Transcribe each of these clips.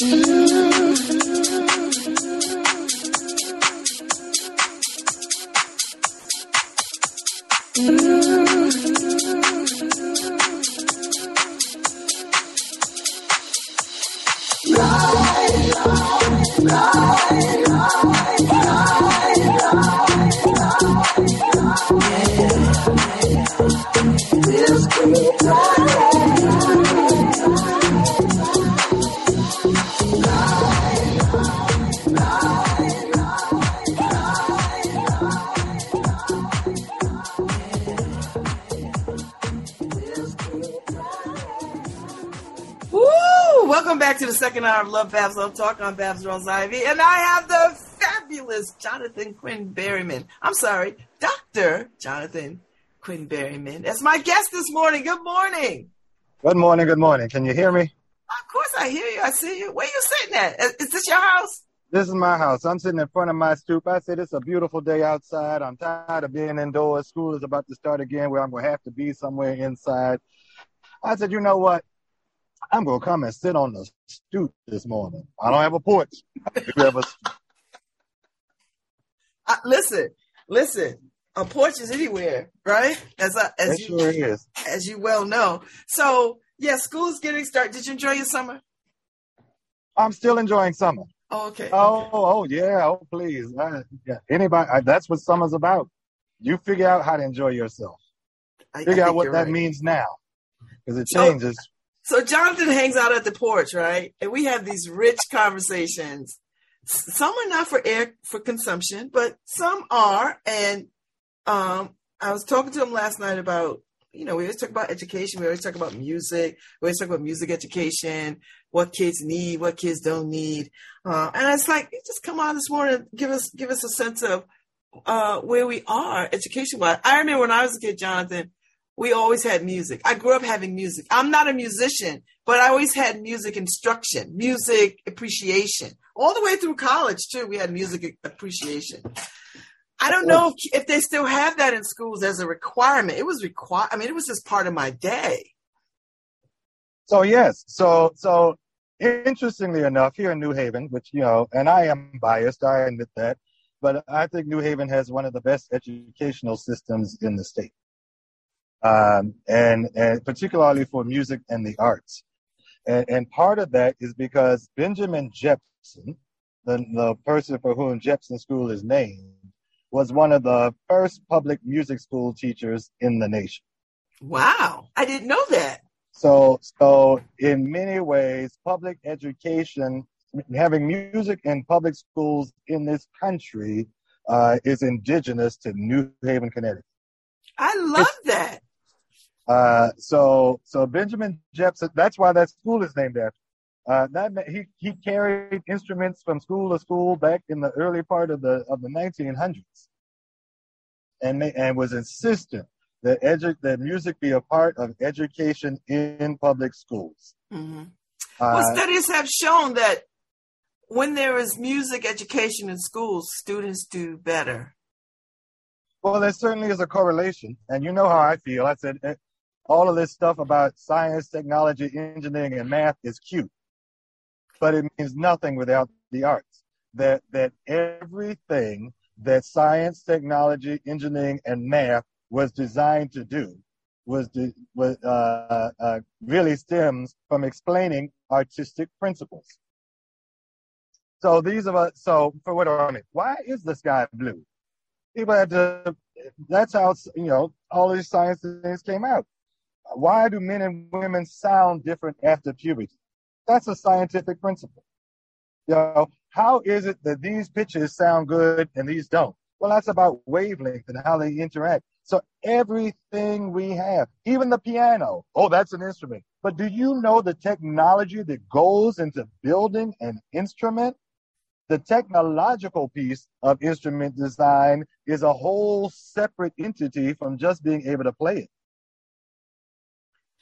Welcome back to the second hour of Love Babs Love Talk on Babs Rose Ivy, and I have the fabulous Jonathan Quinn Berryman. I'm sorry, Doctor Jonathan Quinn Berryman as my guest this morning. Good morning. Good morning. Good morning. Can you hear me? Of course, I hear you. I see you. Where you sitting at? Is this your house? This is my house. I'm sitting in front of my stoop. I said it's a beautiful day outside. I'm tired of being indoors. School is about to start again, where I'm going to have to be somewhere inside. I said, you know what? I'm gonna come and sit on the stoop this morning. I don't have a porch. You have a listen, listen. A porch is anywhere, right? As I, as it you sure is. as you well know. So yeah, school's getting started. Did you enjoy your summer? I'm still enjoying summer. Oh, okay. Oh, okay. oh yeah. Oh, please. Uh, yeah. Anybody? Uh, that's what summer's about. You figure out how to enjoy yourself. I, Figure I out what that right. means now, because it changes. So Jonathan hangs out at the porch, right? And we have these rich conversations. Some are not for air for consumption, but some are. And um, I was talking to him last night about, you know, we always talk about education. We always talk about music. We always talk about music education, what kids need, what kids don't need. Uh, and it's like, just come on this morning, give us give us a sense of uh, where we are education wise. I remember when I was a kid, Jonathan, we always had music. I grew up having music. I'm not a musician, but I always had music instruction, music appreciation. All the way through college, too, we had music appreciation. I don't know if, if they still have that in schools as a requirement. It was required. I mean, it was just part of my day. So yes, so so interestingly enough, here in New Haven, which you know, and I am biased, I admit that, but I think New Haven has one of the best educational systems in the state, um, and and particularly for music and the arts, and, and part of that is because Benjamin Jepson, the the person for whom Jepson School is named, was one of the first public music school teachers in the nation. Wow. I didn't know that. So, so in many ways, public education, having music in public schools in this country, uh, is indigenous to New Haven, Connecticut. I love that. Uh, so, so Benjamin Jepson, that's why that school is named after. Uh, that he he carried instruments from school to school back in the early part of the of the 1900s, and and was insistent that edu- that music be a part of education in public schools. hmm Uh, well, studies have shown that when there is music education in schools, students do better. Well, there certainly is a correlation, and you know how I feel. I said eh, all of this stuff about science, technology, engineering, and math is cute, but it means nothing without the arts. That that everything that science, technology, engineering, and math was designed to do was de- was uh, uh, really stems from explaining artistic principles. So these of us. So for what I mean? Why is the sky blue? people had to that's how you know all these science things came out why do men and women sound different after puberty? That's a scientific principle. You know how is it that these pitches sound good and these don't? Well that's about wavelength and how they interact. So everything we have even the piano oh that's an instrument. But do you know the technology that goes into building an instrument? The technological piece of instrument design is a whole separate entity from just being able to play it.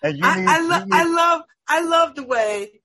And you I, need, I, you need- I love I love the way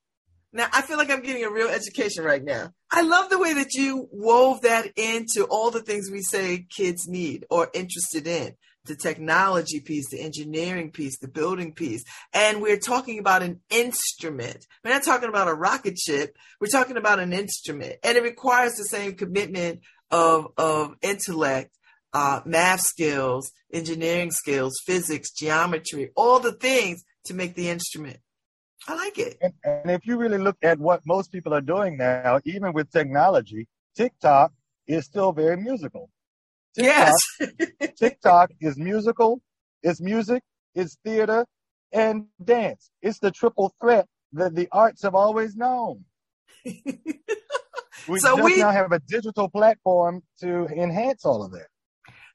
now I feel like I'm getting a real education right now. I love the way that you wove that into all the things we say kids need or interested in. the technology piece, the engineering piece, the building piece. And we're talking about an instrument. We're not talking about a rocket ship. We're talking about an instrument. And it requires the same commitment of, of intellect, uh, math skills, engineering skills, physics, geometry, all the things to make the instrument. I like it. And, and if you really look at what most people are doing now, even with technology, TikTok is still very musical. TikTok, yes. TikTok is musical, it's music, it's theater, and dance. It's the triple threat that the arts have always known. we so just we, now have a digital platform to enhance all of that.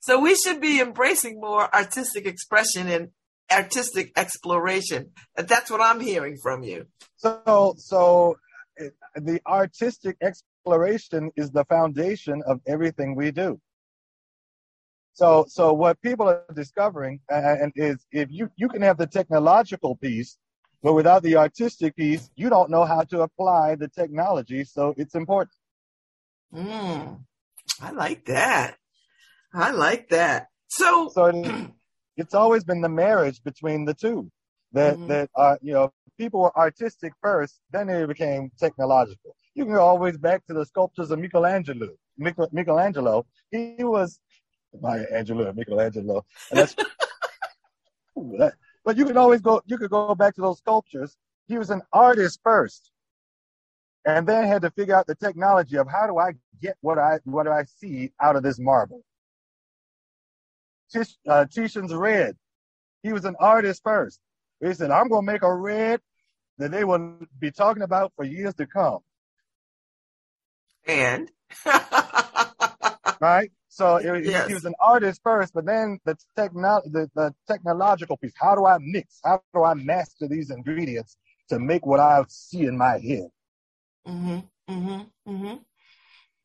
So we should be embracing more artistic expression and artistic exploration. That's what I'm hearing from you. So, so eh, the artistic exploration is the foundation of everything we do. So, so what people are discovering and is if you, you can have the technological piece, but without the artistic piece, you don't know how to apply the technology. So it's important. Mm, I like that. I like that. So, so it's always been the marriage between the two that, mm-hmm. that, uh, you know, people were artistic first, then they became technological. You can go always back to the sculptures of Michelangelo. Michelangelo, he was Maya Angelou, Michelangelo. but you can always go, you could go back to those sculptures. He was an artist first, and then had to figure out the technology of how do I get what I what do I see out of this marble. Tish, uh, Titian's red. He was an artist first. He said, "I'm going to make a red that they will be talking about for years to come." And right? So it, yes. he was an artist first, but then the techno the, the technological piece. How do I mix? How do I master these ingredients to make what I see in my head? Mm-hmm. Mm-hmm. Mm-hmm. You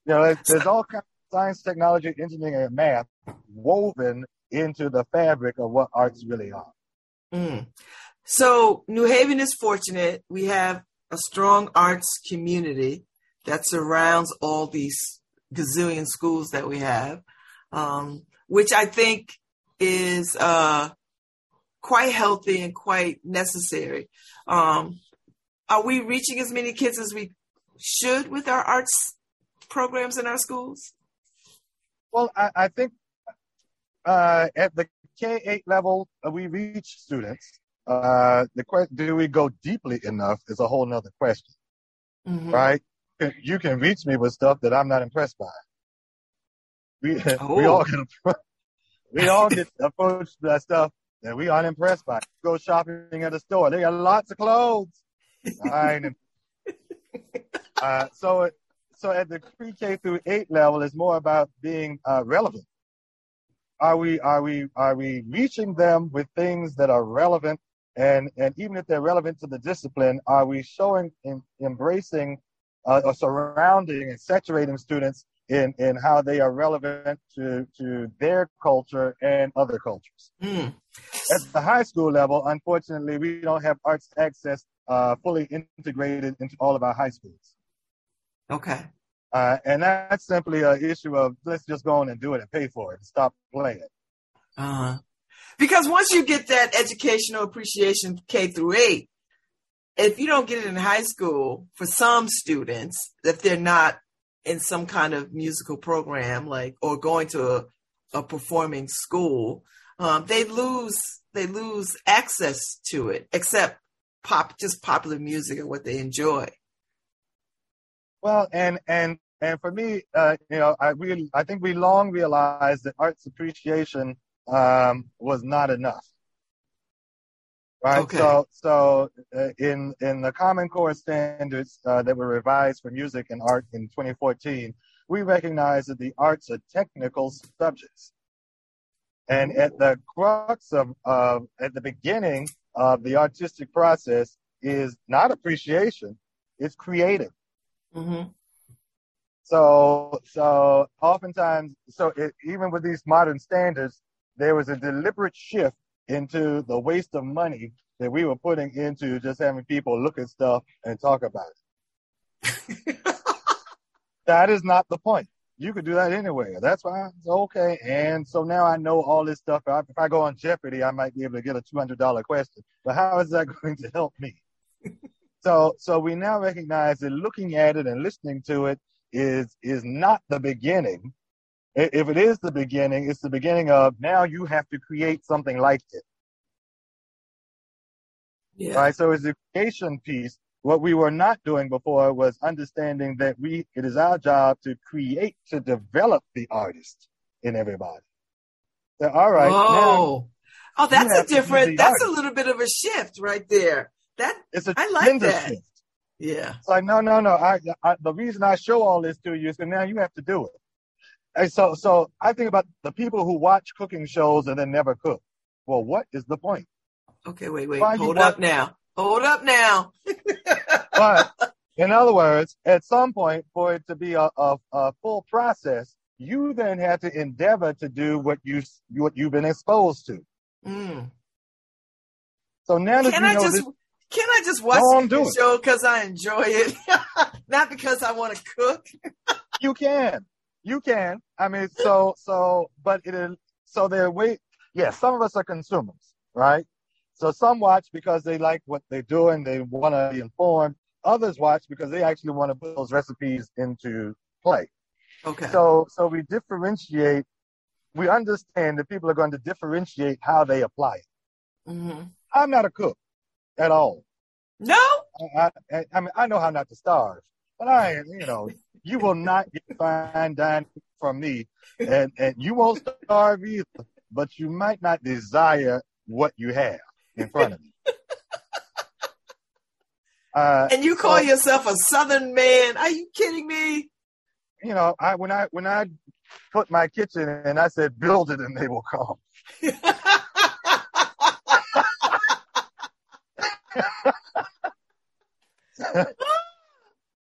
know, there's all kinds science, technology, engineering, and math woven into the fabric of what arts really are. Mm. So New Haven is fortunate. We have a strong arts community that surrounds all these gazillion schools that we have, um, which I think is uh, quite healthy and quite necessary. Um, are we reaching as many kids as we should with our arts programs in our schools? Well, I, I think uh, at the K 8 level, uh, we reach students. Uh, the question, do we go deeply enough is a whole nother question, mm-hmm. right? you can reach me with stuff that I'm not impressed by. We oh. we all get we all get approached by stuff that we aren't impressed by. Go shopping at a store. They got lots of clothes. I ain't. uh, so it, so at the pre-K through eight level, it's more about being uh, relevant. Are we are we are we reaching them with things that are relevant and and even if they're relevant to the discipline, are we showing in, embracing uh, or surrounding and saturating students in, in how they are relevant to, to their culture and other cultures. Mm. At the high school level, unfortunately, we don't have arts access uh, fully integrated into all of our high schools. Okay. Uh, and that's simply an issue of let's just go on and do it and pay for it and stop playing. Uh-huh. Because once you get that educational appreciation K through eight, if you don't get it in high school, for some students, if they're not in some kind of musical program, like or going to a, a performing school, um, they lose they lose access to it, except pop just popular music and what they enjoy. Well, and and and for me, uh, you know, I really I think we long realized that arts appreciation um, was not enough right? Okay. So, so uh, in in the Common Core standards uh, that were revised for music and art in 2014, we recognize that the arts are technical subjects, and at the crux of uh, at the beginning of the artistic process is not appreciation; it's creative. Mm-hmm. So, so oftentimes, so it, even with these modern standards, there was a deliberate shift into the waste of money that we were putting into just having people look at stuff and talk about it. that is not the point. You could do that anywhere. That's fine. It's okay. And so now I know all this stuff. If I go on Jeopardy, I might be able to get a two hundred dollar question. But how is that going to help me? So so we now recognize that looking at it and listening to it is is not the beginning. If it is the beginning, it's the beginning of now you have to create something like it. Yeah. Right. So it's the creation piece. What we were not doing before was understanding that we it is our job to create to develop the artist in everybody. So, all right. Oh, oh, that's a different. That's artist. a little bit of a shift right there. That it's a I like that. Shift. Yeah. It's like no, no, no. I, I the reason I show all this to you is that now you have to do it. And so, so I think about the people who watch cooking shows and then never cook. Well, what is the point? Okay, wait, wait. Why Hold up now. Hold up now. but in other words, at some point, for it to be a, a, a, full process, you then have to endeavor to do what you what you've been exposed to. Mm. So now that can you I know just this, can I just watch the show because I enjoy it, not because I want to cook? you can, you can. I mean, so so, but it is so they're wait. Yes, yeah, some of us are consumers, right? So some watch because they like what they're doing, they want to be informed. Others watch because they actually want to put those recipes into play. Okay. So so we differentiate. We understand that people are going to differentiate how they apply it. Mm-hmm. I'm not a cook at all. No. I, I, I, mean, I know how not to starve, but I, you know, you will not get fine dining from me, and and you won't starve either. But you might not desire what you have in front of you. Uh, and you call so, yourself a Southern man? Are you kidding me? You know, I when I when I put my kitchen and I said, "Build it, and they will come."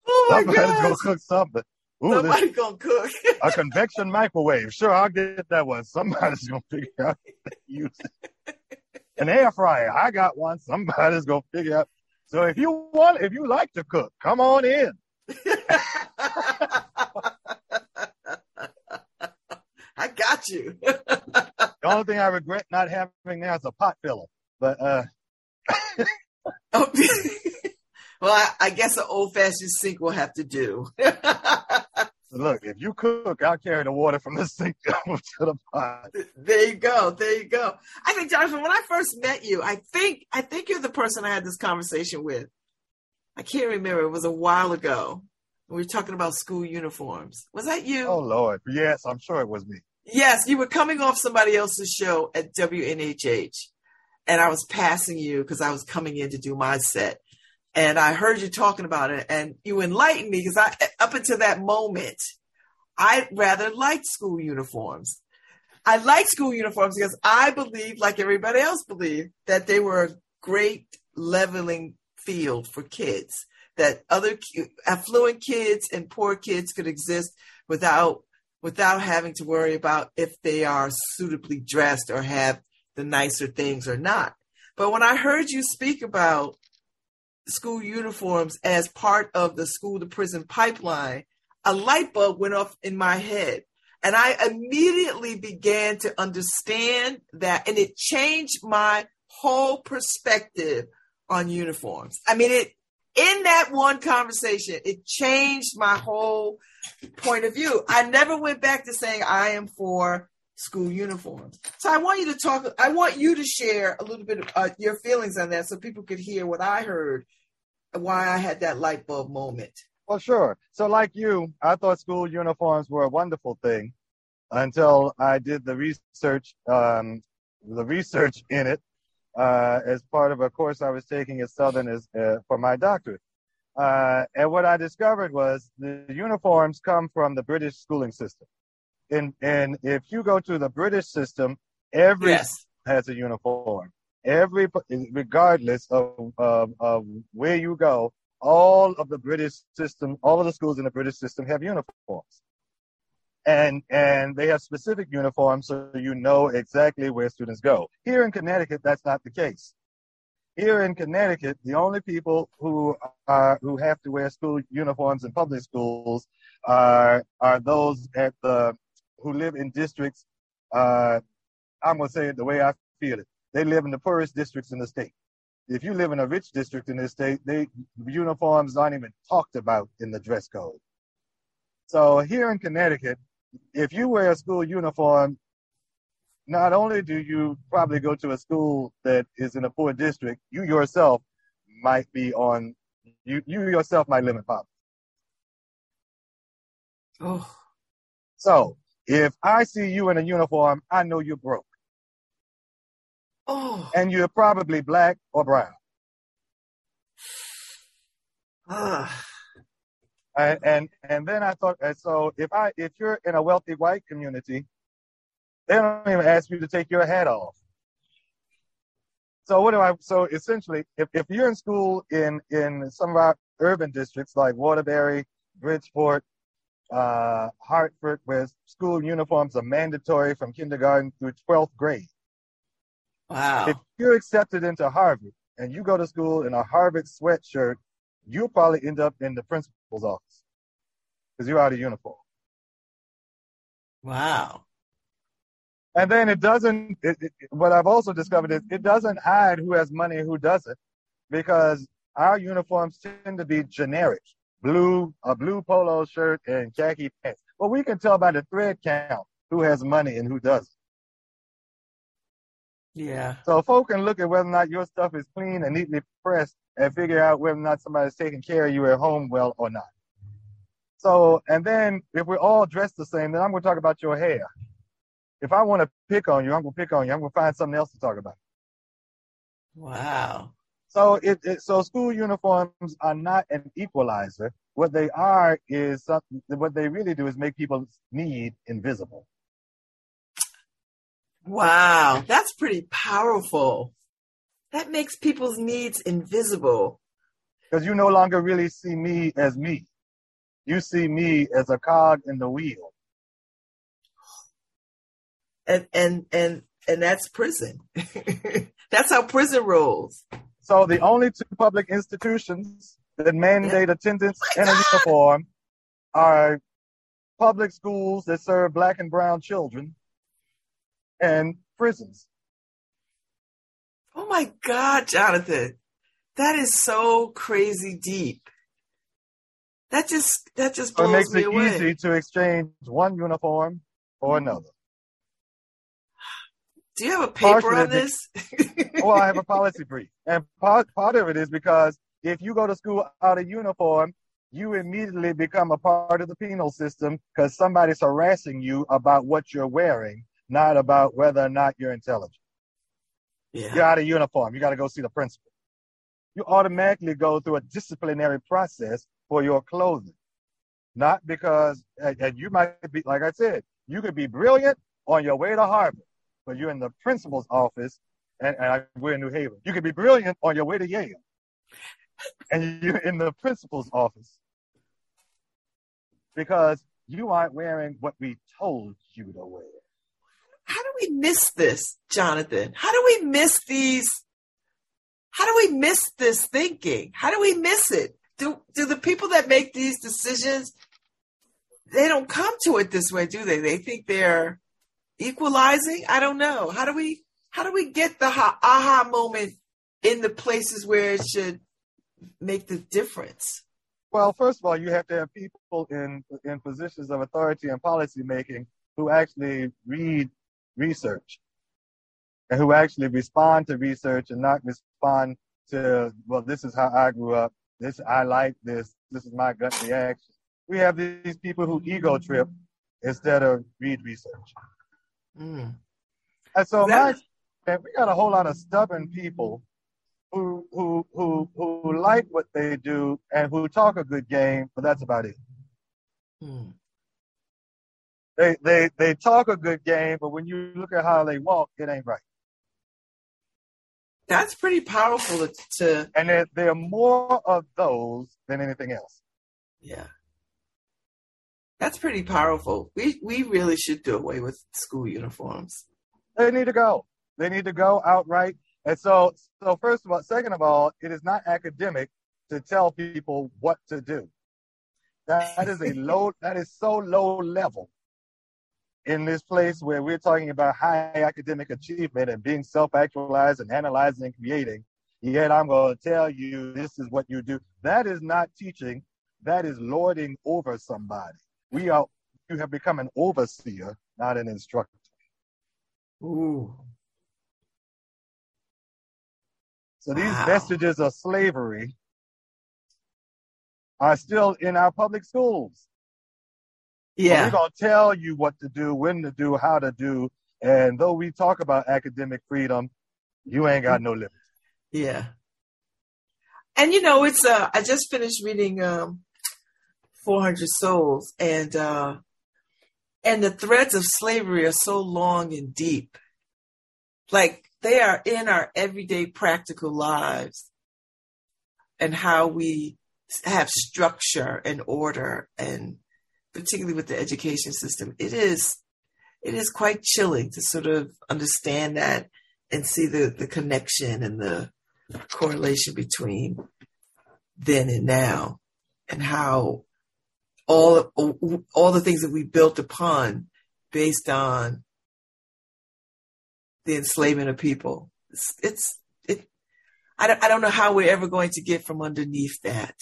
oh my Somebody's gonna cook something. Ooh, Somebody's gonna cook. a convection microwave. Sure, I'll get that one. Somebody's gonna figure out how to use it an air fryer. I got one. Somebody's gonna figure out. So if you want, if you like to cook, come on in. I got you. the only thing I regret not having now is a pot filler. But uh well, I, I guess an old fashioned sink will have to do. Look, if you cook, I'll carry the water from the sink to the pot. There you go. There you go. I think, Jonathan, when I first met you, I think I think you're the person I had this conversation with. I can't remember. It was a while ago. We were talking about school uniforms. Was that you? Oh Lord, yes, I'm sure it was me. Yes, you were coming off somebody else's show at WNHH, and I was passing you because I was coming in to do my set and I heard you talking about it, and you enlightened me because I, up until that moment, I rather liked school uniforms. I liked school uniforms because I believed, like everybody else believed, that they were a great leveling field for kids. That other affluent kids and poor kids could exist without without having to worry about if they are suitably dressed or have the nicer things or not. But when I heard you speak about school uniforms as part of the school to prison pipeline, a light bulb went off in my head. And I immediately began to understand that, and it changed my whole perspective on uniforms. I mean, it, in that one conversation, it changed my whole point of view. I never went back to saying I am for school uniforms. So I want you to talk, I want you to share a little bit of uh, your feelings on that so people could hear what I heard why I had that light bulb moment. Well, sure. So, like you, I thought school uniforms were a wonderful thing until I did the research, um, the research in it uh, as part of a course I was taking at Southern as, uh, for my doctorate. Uh, and what I discovered was the uniforms come from the British schooling system. And, and if you go to the British system, every yes. has a uniform every regardless of, of, of where you go, all of the British system, all of the schools in the British system have uniforms. And, and they have specific uniforms so you know exactly where students go. Here in Connecticut, that's not the case. here in Connecticut, the only people who are who have to wear school uniforms in public schools are are those at the who live in districts. Uh, I'm gonna say it the way I feel it. They live in the poorest districts in the state. If you live in a rich district in this state, they uniforms aren't even talked about in the dress code. So here in Connecticut, if you wear a school uniform, not only do you probably go to a school that is in a poor district, you yourself might be on you you yourself might live in poverty. Oh. So if I see you in a uniform, I know you're broke. Oh. And you're probably black or brown. Ah. And, and and then I thought, so if I if you're in a wealthy white community, they don't even ask you to take your hat off. So what do I? So essentially, if, if you're in school in in some of our urban districts like Waterbury, Bridgeport, uh, Hartford, where school uniforms are mandatory from kindergarten through 12th grade. Wow. If you're accepted into Harvard and you go to school in a Harvard sweatshirt, you'll probably end up in the principal's office because you're out of uniform. Wow. And then it doesn't, it, it, what I've also discovered is it doesn't hide who has money and who doesn't because our uniforms tend to be generic blue, a blue polo shirt and khaki pants. But we can tell by the thread count who has money and who doesn't. Yeah. So folk can look at whether or not your stuff is clean and neatly pressed and figure out whether or not somebody's taking care of you at home well or not. So, and then if we're all dressed the same, then I'm going to talk about your hair. If I want to pick on you, I'm going to pick on you. I'm going to find something else to talk about. Wow. So it, it so school uniforms are not an equalizer. What they are is something. What they really do is make people's need invisible. Wow. That's pretty powerful. That makes people's needs invisible. Because you no longer really see me as me. You see me as a cog in the wheel. And and and and that's prison. that's how prison rolls. So the only two public institutions that mandate attendance My in a uniform are public schools that serve black and brown children and prisons. Oh my God, Jonathan. That is so crazy deep. That just that just So it blows makes me it away. easy to exchange one uniform or Mm-hmm. another. Do you have a paper on this? well, oh, I have a policy brief. And part, part of it is because if you go to school out of uniform, you immediately become a part of the penal system because somebody's harassing you about what you're wearing, not about whether or not you're intelligent. yeah. You're out of uniform. You got to go see the principal. You automatically go through a disciplinary process for your clothing. Not because, and you might be, like I said, you could be brilliant on your way to Harvard, but you're in the principal's office, and, and I- we're in New Haven. You could be brilliant on your way to Yale, and you're in the principal's office because you aren't wearing what we told you to wear. How do we miss this, Jonathan? How do we miss these? How do we miss this thinking? How do we miss it? Do do the people that make these decisions they don't come to it this way, do they? They think they're equalizing. I don't know. How do we how do we get the ha- aha moment in the places where it should make the difference? Well, first of all, you have to have people in in positions of authority and policy making who actually read research and who actually respond to research and not respond to well, this is how I grew up. This I like this. This is my gut reaction. We have these people who ego trip instead of read research. Mm. And so That- my and we got a whole lot of stubborn people who who who who like what they do and who talk a good game, but that's about it. Mm. They they they talk a good game, but when you look at how they walk, it ain't right. That's pretty powerful to, to And there, there are more of those than anything else. Yeah. That's pretty powerful. We we really should do away with school uniforms. They need to go. They need to go outright. And so, so first of all, second of all, it is not academic to tell people what to do. That is a low, that is so low level in this place where we're talking about high academic achievement and being self-actualized and analyzing and creating. Yet I'm going to tell you this is what you do. That is not teaching. That is lording over somebody. We are, you have become an overseer, not an instructor. Ooh. So these Wow. vestiges of slavery are still in our public schools. Yeah. We're going to tell you what to do, when to do, how to do. And though we talk about academic freedom, you ain't got no limit. Yeah. And you know, it's uh I just finished reading um 400 Souls and uh and the threads of slavery are so long and deep. Like they are in our everyday practical lives and how we have structure and order and particularly with the education system. It is it is quite chilling to sort of understand that and see the, the connection and the correlation between then and now and how all all the things that we built upon based on the enslavement of people it's, it's it I don't, I don't know how we're ever going to get from underneath that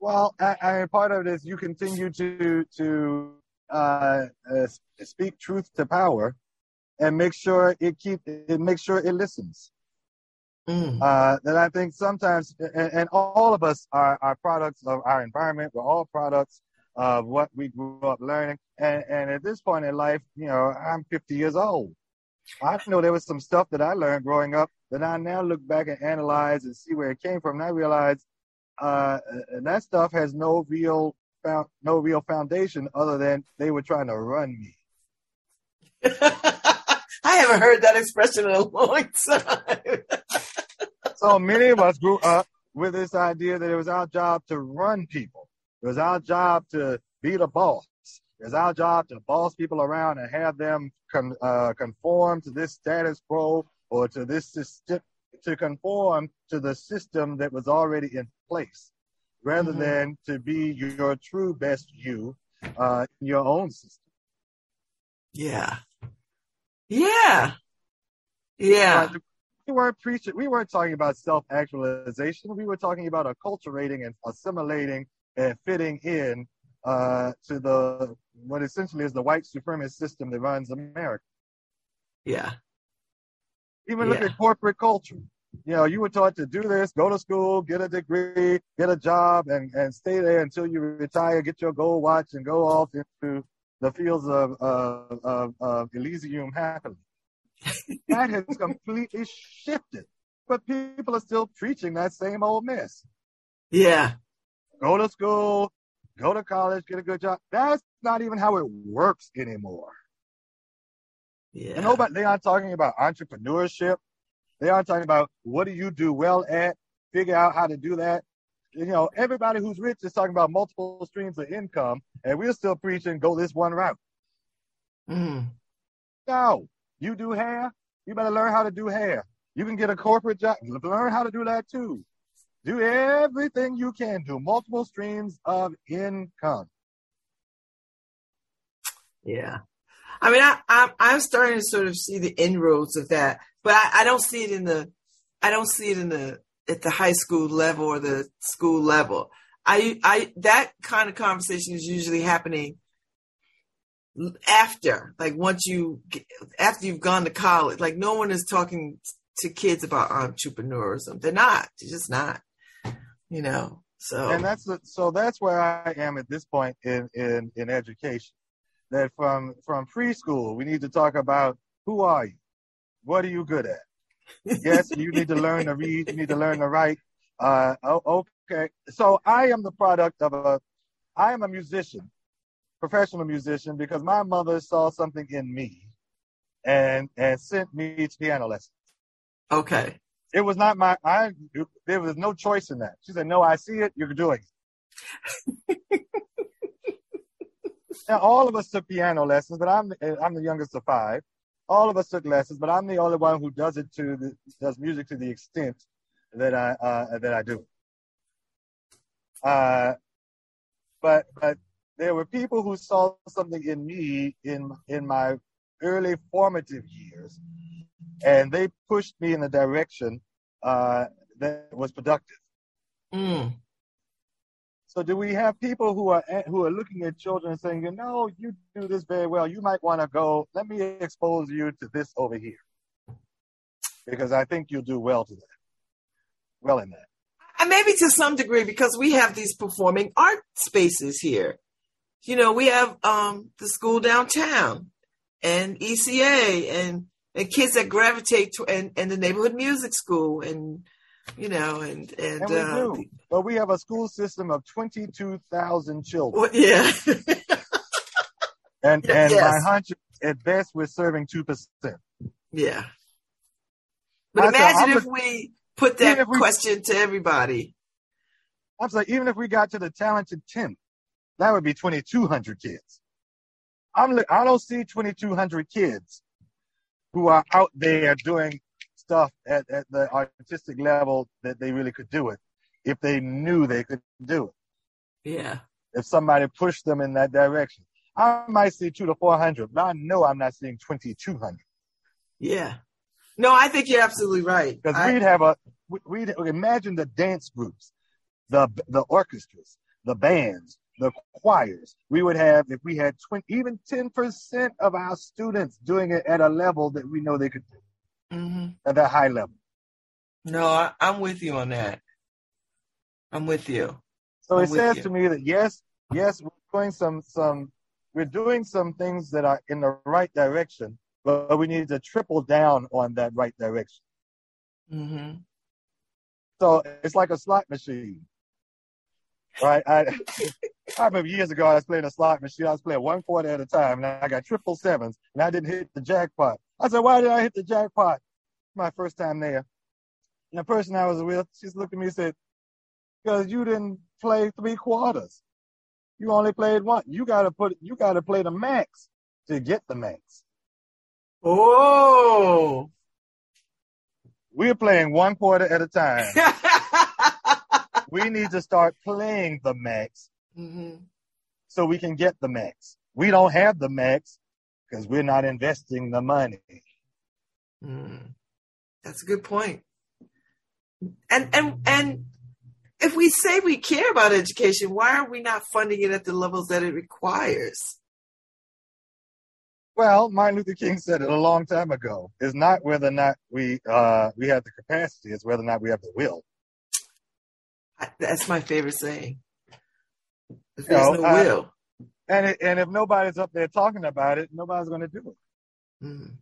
Well, I, I part of it is you continue to to uh, uh, speak truth to power, and make sure it keep it make sure it listens. Mm. Uh, that I think sometimes, and, and all of us are, are products of our environment. We're all products of what we grew up learning. And, and at this point in life, you know, I'm 50 years old. I know there was some stuff that I learned growing up that I now look back and analyze and see where it came from. And I realize uh, that stuff has no real found, no real foundation other than they were trying to run me. I haven't heard that expression in a long time. So many of us grew up with this idea that it was our job to run people. It was our job to be the boss. It was our job to boss people around and have them con, uh, conform to this status quo or to this system, to conform to the system that was already in place, rather Mhm. than to be your true best you uh, in your own system. yeah. Yeah. Yeah. We weren't preaching. We weren't talking about self-actualization. We were talking about acculturating and assimilating and fitting in uh, to the what essentially is the white supremacist system that runs America. Yeah. Even look at corporate culture. You know, you were taught to do this, go to school, get a degree, get a job, and, and stay there until you retire, get your gold watch, and go off into the fields of, of, of, of Elysium happily. That has completely shifted. But people are still preaching that same old mess. Yeah. Go to school, go to college, get a good job. That's not even how it works anymore. Yeah. And nobody, they aren't talking about entrepreneurship. They aren't talking about what do you do well at, figure out how to do that. You know, everybody who's rich is talking about multiple streams of income, and we're still preaching go this one route. Mm. No, you do hair, you better learn how to do hair. You can get a corporate job, learn how to do that too. Do everything you can do, multiple streams of income. Yeah. I mean, I, I'm, I'm starting to sort of see the inroads of that, but I, I don't see it in the, I don't see it in the, at the high school level or the school level. I, I, that kind of conversation is usually happening after, like once you, after you've gone to college, like no one is talking to kids about entrepreneurism. They're not, they're just not, you know, so. And that's so that's where I am at this point in, in, in education. That from from preschool, we need to talk about who are you? What are you good at? yes, you need to learn to read, you need to learn to write. Uh, okay. So I am the product of a, I am a musician, professional musician, because my mother saw something in me and, and sent me to piano lessons. okay. It was not my, I, there was no choice in that. She said, no, I see it, you're doing it. now, all of us took piano lessons, but I'm, I'm the youngest of five. all of us took lessons, but I'm the only one who does it to the, does music to the extent that I uh, that I do. Uh, but but there were people who saw something in me in in my early formative years, and they pushed me in a direction uh, that was productive. Mm. So do we have people who are who are looking at children and saying, you know, you do this very well. You might want to go. Let me expose you to this over here, because I think you'll do well to that. Well in that. And maybe to some degree, because we have these performing art spaces here. You know, we have um, the school downtown and ECA and, and kids that gravitate to and, and the neighborhood music school and you know, and and, and we uh, do. But we have a school system of twenty two thousand children. Well, yeah. and and yes. my hunch at best we're serving two percent. yeah. But I imagine I'm if a- we put that we- question to everybody. I'm saying even if we got to the talented tenth, that would be twenty two hundred kids. I'm I don't see twenty two hundred kids who are out there doing stuff at, at the artistic level that they really could do it if they knew they could do it. Yeah. if somebody pushed them in that direction. I might see two to four hundred, but I know I'm not seeing twenty two hundred Yeah. No, I think you're absolutely right. because I- we'd have a we'd imagine the dance groups, the the orchestras, the bands, the choirs. We would have if we had 20, even ten percent of our students doing it at a level that we know they could do Mhm. at that high level. No, I, I'm with you on that. I'm with you. So I'm it says you. to me that yes, yes, we're doing some some we're doing some things that are in the right direction, but we need to triple down on that right direction. hmm So it's like a slot machine, right? I I remember years ago I was playing a slot machine. I was playing one quarter at a time, and I got triple sevens, and I didn't hit the jackpot. I said, "Why did I hit the jackpot?" My first time there, and the person I was with, she looked at me and said, "Because you didn't play three quarters. You only played one. You got to put. You got to play the max to get the max. Oh. We're playing one quarter at a time. we need to start playing the max hmm so we can get the max. We don't have the max because we're not investing the money. Mm. That's a good point. And and and if we say we care about education, why are we not funding it at the levels that it requires? Well, Martin Luther King said it a long time ago. It's not whether or not we uh, we have the capacity; it's whether or not we have the will. I, that's my favorite saying. If You there's know, no uh, will. And it, and if nobody's up there talking about it, nobody's going to do it. Mm.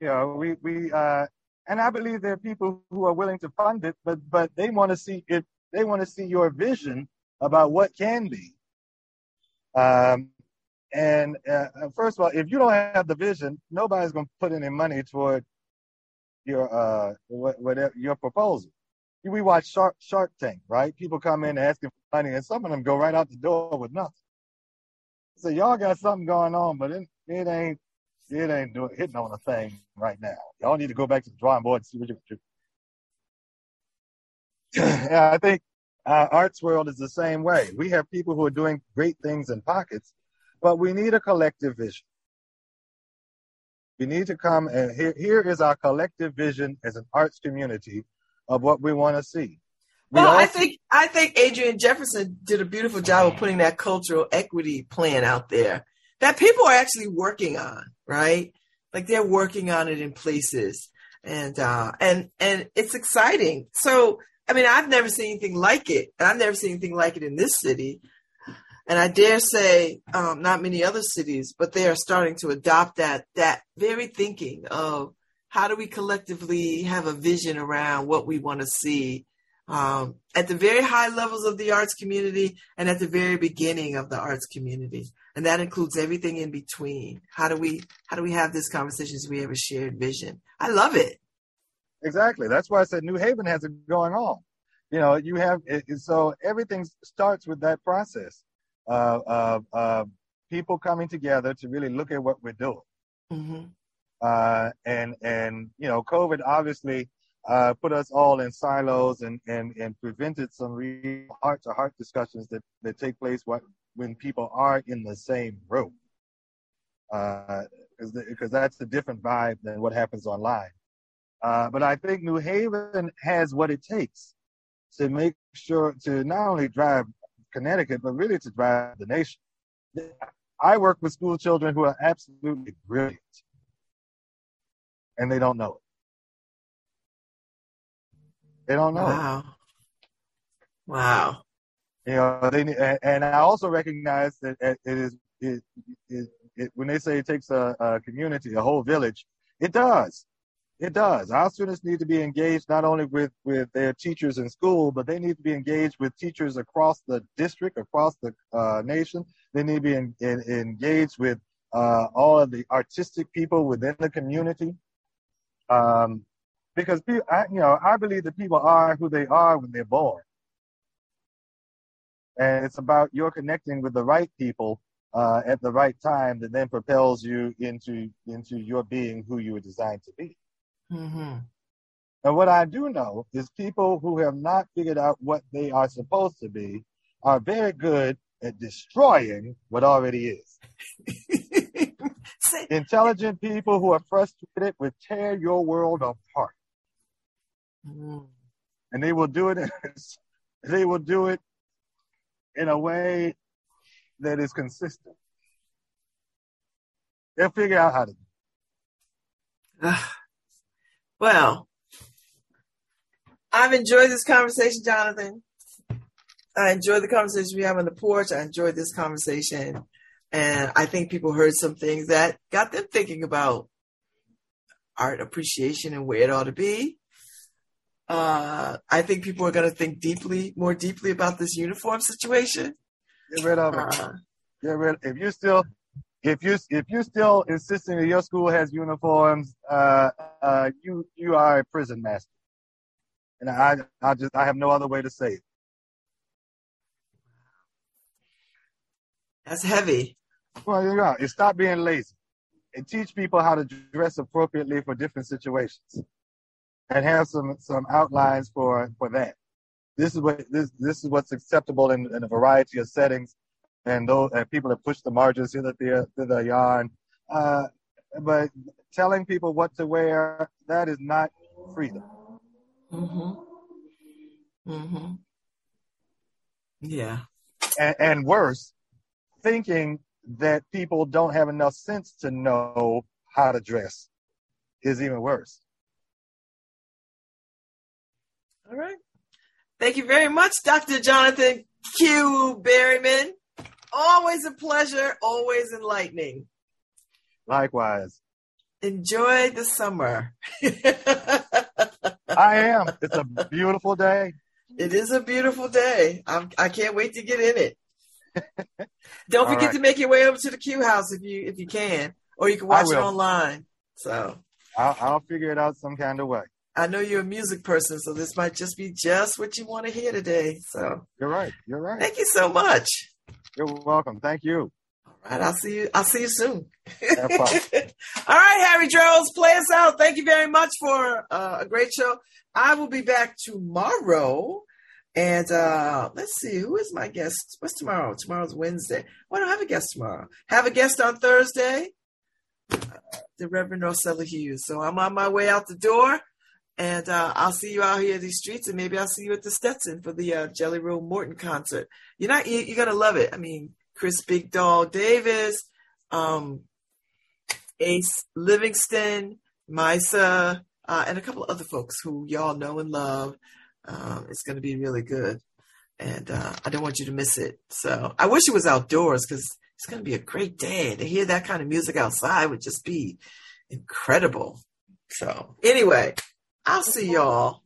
You know, we we uh, and I believe there are people who are willing to fund it, but but they want to see it. They want to see your vision about what can be. Um, and uh, first of all, if you don't have the vision, nobody's going to put any money toward your uh what, whatever your proposal. We watch Shark Shark Tank, right? People come in asking for money, and some of them go right out the door with nothing. So y'all got something going on, but it, it ain't it ain't doing hitting on a thing right now. Y'all need to go back to the drawing board and see what you can do. yeah, I think uh, arts world is the same way. We have people who are doing great things in pockets, but we need a collective vision. We need to come and here here is our collective vision as an arts community of what we want to see. We Well, I think I think Adriane Jefferson did a beautiful job of putting that cultural equity plan out there that people are actually working on, right? Like they're working on it in places, and uh, and and it's exciting. So, I mean, I've never seen anything like it, and I've never seen anything like it in this city. And I dare say, um, not many other cities, but they are starting to adopt that that very thinking of how do we collectively have a vision around what we want to see um, at the very high levels of the arts community and at the very beginning of the arts community and that includes everything in between how do we how do we have this conversation so we have a shared vision i love it Exactly. That's why I said New Haven has it going on. You know, you have so everything starts with that process uh, of uh, people coming together to really look at what we're doing. Mm-hmm. Uh, and and you know, COVID obviously uh, put us all in silos and and and prevented some real heart to heart discussions that that take place when people are in the same room. Because uh, that's a different vibe than what happens online. Uh, but I think New Haven has what it takes to make sure to not only drive Connecticut, but really to drive the nation. I work with school children who are absolutely brilliant, and they don't know it. They don't know. Wow. It. Wow. You know, they and I also recognize that it is it, it, it when they say it takes a, a community, a whole village, it does. It does. Our students need to be engaged not only with, with their teachers in school, but they need to be engaged with teachers across the district, across the uh, nation. They need to be in, in, engaged with uh, all of the artistic people within the community. Um, because I, you know, I believe that people are who they are when they're born, and it's about your connecting with the right people uh, at the right time that then propels you into into your being who you were designed to be. Mm-hmm. And what I do know is people who have not figured out what they are supposed to be are very good at destroying what already is. Intelligent people who are frustrated would tear your world apart. Mm. And they will do it they will do it in a way that is consistent. They'll figure out how to do it. Well, I've enjoyed this conversation, Jonathan. I enjoyed the conversation we have on the porch. I enjoyed this conversation. And I think people heard some things that got them thinking about art appreciation and where it ought to be. Uh, I think people are going to think deeply, more deeply about this uniform situation. Get rid of it. Uh, Get rid. If you still if you if you're still insisting that your school has uniforms, uh, uh, you you are a prison master, and I I just I have no other way to say it. That's heavy. Well, you know, and stop being lazy, and teach people how to dress appropriately for different situations, and have some some outlines for for that. This is what this this is what's acceptable in, in a variety of settings and those and people have pushed the margins here, the to the yarn. Uh, but telling people what to wear that is not freedom. Mm-hmm. Mm-hmm. Yeah. And, and worse, thinking that people don't have enough sense to know how to dress is even worse. All right. Thank you very much, Dr. Jonathan Q. Berryman. Always a pleasure, always enlightening. Likewise. Enjoy the summer. I am. It's a beautiful day. It is a beautiful day. I'm, I can't wait to get in it. Don't forget right. to make your way over to the Q House if you if you can, or you can watch it online. So I'll, I'll figure it out some kind of way. I know you're a music person, so this might just be just what you want to hear today. So you're right. You're right. Thank you so much. You're welcome. Thank you. All right, I'll see you. I'll see you soon. All right, Harry Droz, play us out. Thank you very much for uh, a great show. I will be back tomorrow. And uh, let's see, who is my guest? What's tomorrow? Tomorrow's Wednesday. Why don't I have a guest tomorrow? Have a guest on Thursday, uh, the Reverend Rosella Hughes. So I'm on my way out the door. And uh, I'll see you out here in these streets, and maybe I'll see you at the Stetson for the uh, Jelly Roll Morton concert. You're not, you, are gonna love it. I mean, Chris Big Dog Davis, um, Ace Livingston, Misa, uh, and a couple of other folks who y'all know and love. Um, it's gonna be really good, and uh, I don't want you to miss it. So I wish it was outdoors because it's gonna be a great day. To hear that kind of music outside would just be incredible. So anyway. I'll see y'all.